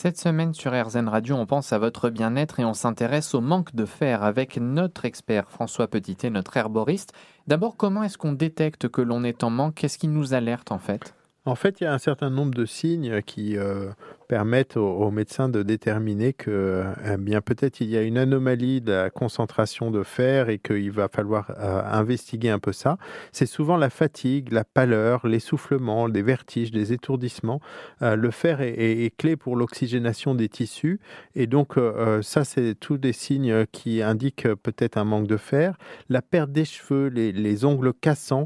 Cette semaine sur RZN Radio, on pense à votre bien-être et on s'intéresse au manque de fer avec notre expert François Petitet, notre herboriste. D'abord, comment est-ce qu'on détecte que l'on est en manque? Qu'est-ce qui nous alerte en fait? En fait, il y a un certain nombre de signes qui euh, permettent aux, médecins de déterminer que eh bien peut-être il y a une anomalie de la concentration de fer et qu'il va falloir euh, investiguer un peu ça. C'est souvent la fatigue, la pâleur, l'essoufflement, des vertiges, des étourdissements. Euh, le fer est, clé pour l'oxygénation des tissus et donc euh, ça c'est tous des signes qui indiquent peut-être un manque de fer. La perte des cheveux, les, ongles cassants,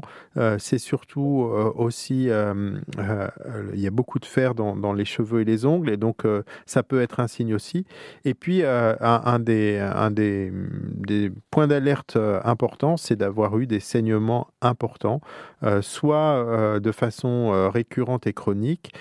c'est surtout aussi il y a beaucoup de fer dans les cheveux et les ongles et donc euh, ça peut être un signe aussi. Et puis euh, un, des, un des, des points d'alerte euh, importants, c'est d'avoir eu des saignements importants, soit de façon récurrente et chronique,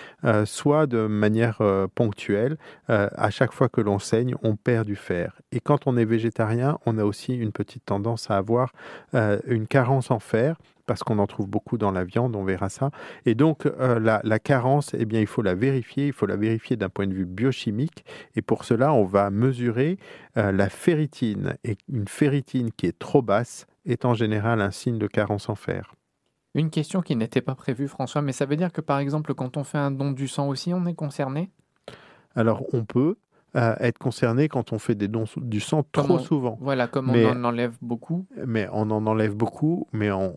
soit de manière ponctuelle. à chaque fois que l'on saigne, on perd du fer. Et quand on est végétarien, on a aussi une petite tendance à avoir une carence en fer parce qu'on en trouve beaucoup dans la viande, on verra ça. Et donc, euh, la, carence, eh bien, il faut la vérifier, il faut la vérifier d'un point de vue biochimique. Et pour cela, on va mesurer euh, la ferritine. Et une ferritine qui est trop basse est en général un signe de carence en fer. Une question qui n'était pas prévue, François, mais ça veut dire que par exemple, quand on fait un don du sang aussi, on est concerné? Alors on peut, être concerné quand on fait des dons du sang trop souvent. Voilà, comme on en enlève beaucoup. Mais on en enlève beaucoup, mais on,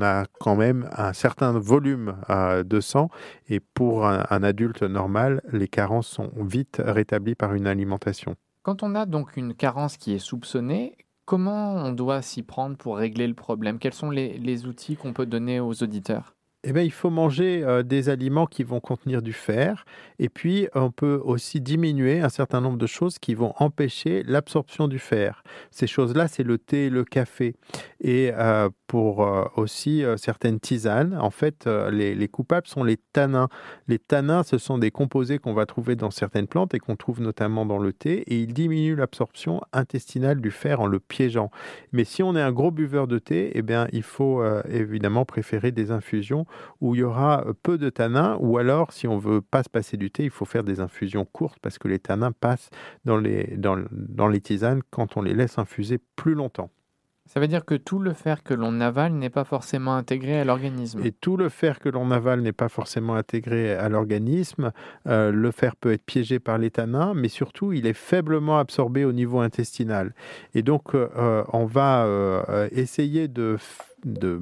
a quand même un certain volume euh, de sang. Et pour un, adulte normal, les carences sont vite rétablies par une alimentation. Quand on a donc une carence qui est soupçonnée, comment on doit s'y prendre pour régler le problème? Quels sont les outils qu'on peut donner aux auditeurs? Eh bien, il faut manger euh, des aliments qui vont contenir du fer. Et puis, on peut aussi diminuer un certain nombre de choses qui vont empêcher l'absorption du fer. Ces choses-là, c'est le thé et le café. Et euh, pour euh, aussi certaines tisanes, en fait, les, les, coupables sont les tanins. Les tanins, ce sont des composés qu'on va trouver dans certaines plantes et qu'on trouve notamment dans le thé. Et ils diminuent l'absorption intestinale du fer en le piégeant. Mais si on est un gros buveur de thé, eh bien, il faut évidemment préférer des infusions où il y aura euh, peu de tanins, ou alors, si on veut pas se passer du thé, il faut faire des infusions courtes parce que les tanins passent dans les, dans, dans les tisanes quand on les laisse infuser plus longtemps. Ça veut dire que tout le fer que l'on avale n'est pas forcément intégré à l'organisme. Et tout le fer que l'on avale n'est pas forcément intégré à l'organisme. Euh, le fer peut être piégé par les tanins, mais surtout, il est faiblement absorbé au niveau intestinal. Et donc, euh, on va essayer de de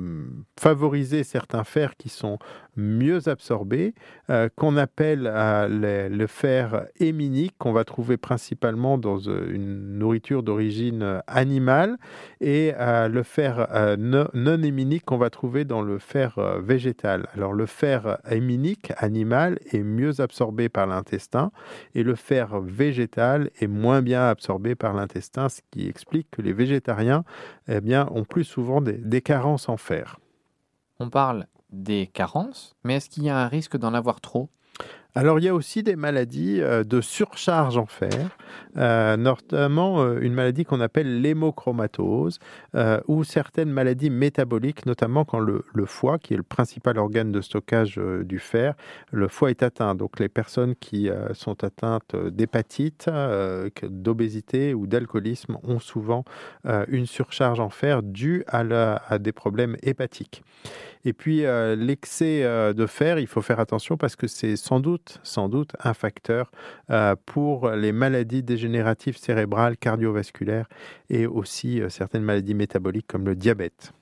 favoriser certains fers qui sont mieux absorbés, euh, qu'on appelle euh, le fer héminique, qu'on va trouver principalement dans euh, une nourriture d'origine animale, et le fer non, héminique qu'on va trouver dans le fer végétal. Alors le fer héminique animal est mieux absorbé par l'intestin, et le fer végétal est moins bien absorbé par l'intestin, ce qui explique que les végétariens eh bien, ont plus souvent des carences On parle des carences, mais est-ce qu'il y a un risque d'en avoir trop? Alors il y a aussi des maladies euh, de surcharge en fer, euh, notamment euh, une maladie qu'on appelle l'hémochromatose, ou certaines maladies métaboliques, notamment quand le, foie, qui est le principal organe de stockage du fer, le foie est atteint. Donc les personnes qui sont atteintes d'hépatite, d'obésité ou d'alcoolisme ont souvent une surcharge en fer due à, à des problèmes hépatiques. Et puis l'excès de fer, il faut faire attention parce que c'est sans doute sans doute un facteur euh, pour les maladies dégénératives cérébrales, cardiovasculaires et aussi euh, certaines maladies métaboliques comme le diabète.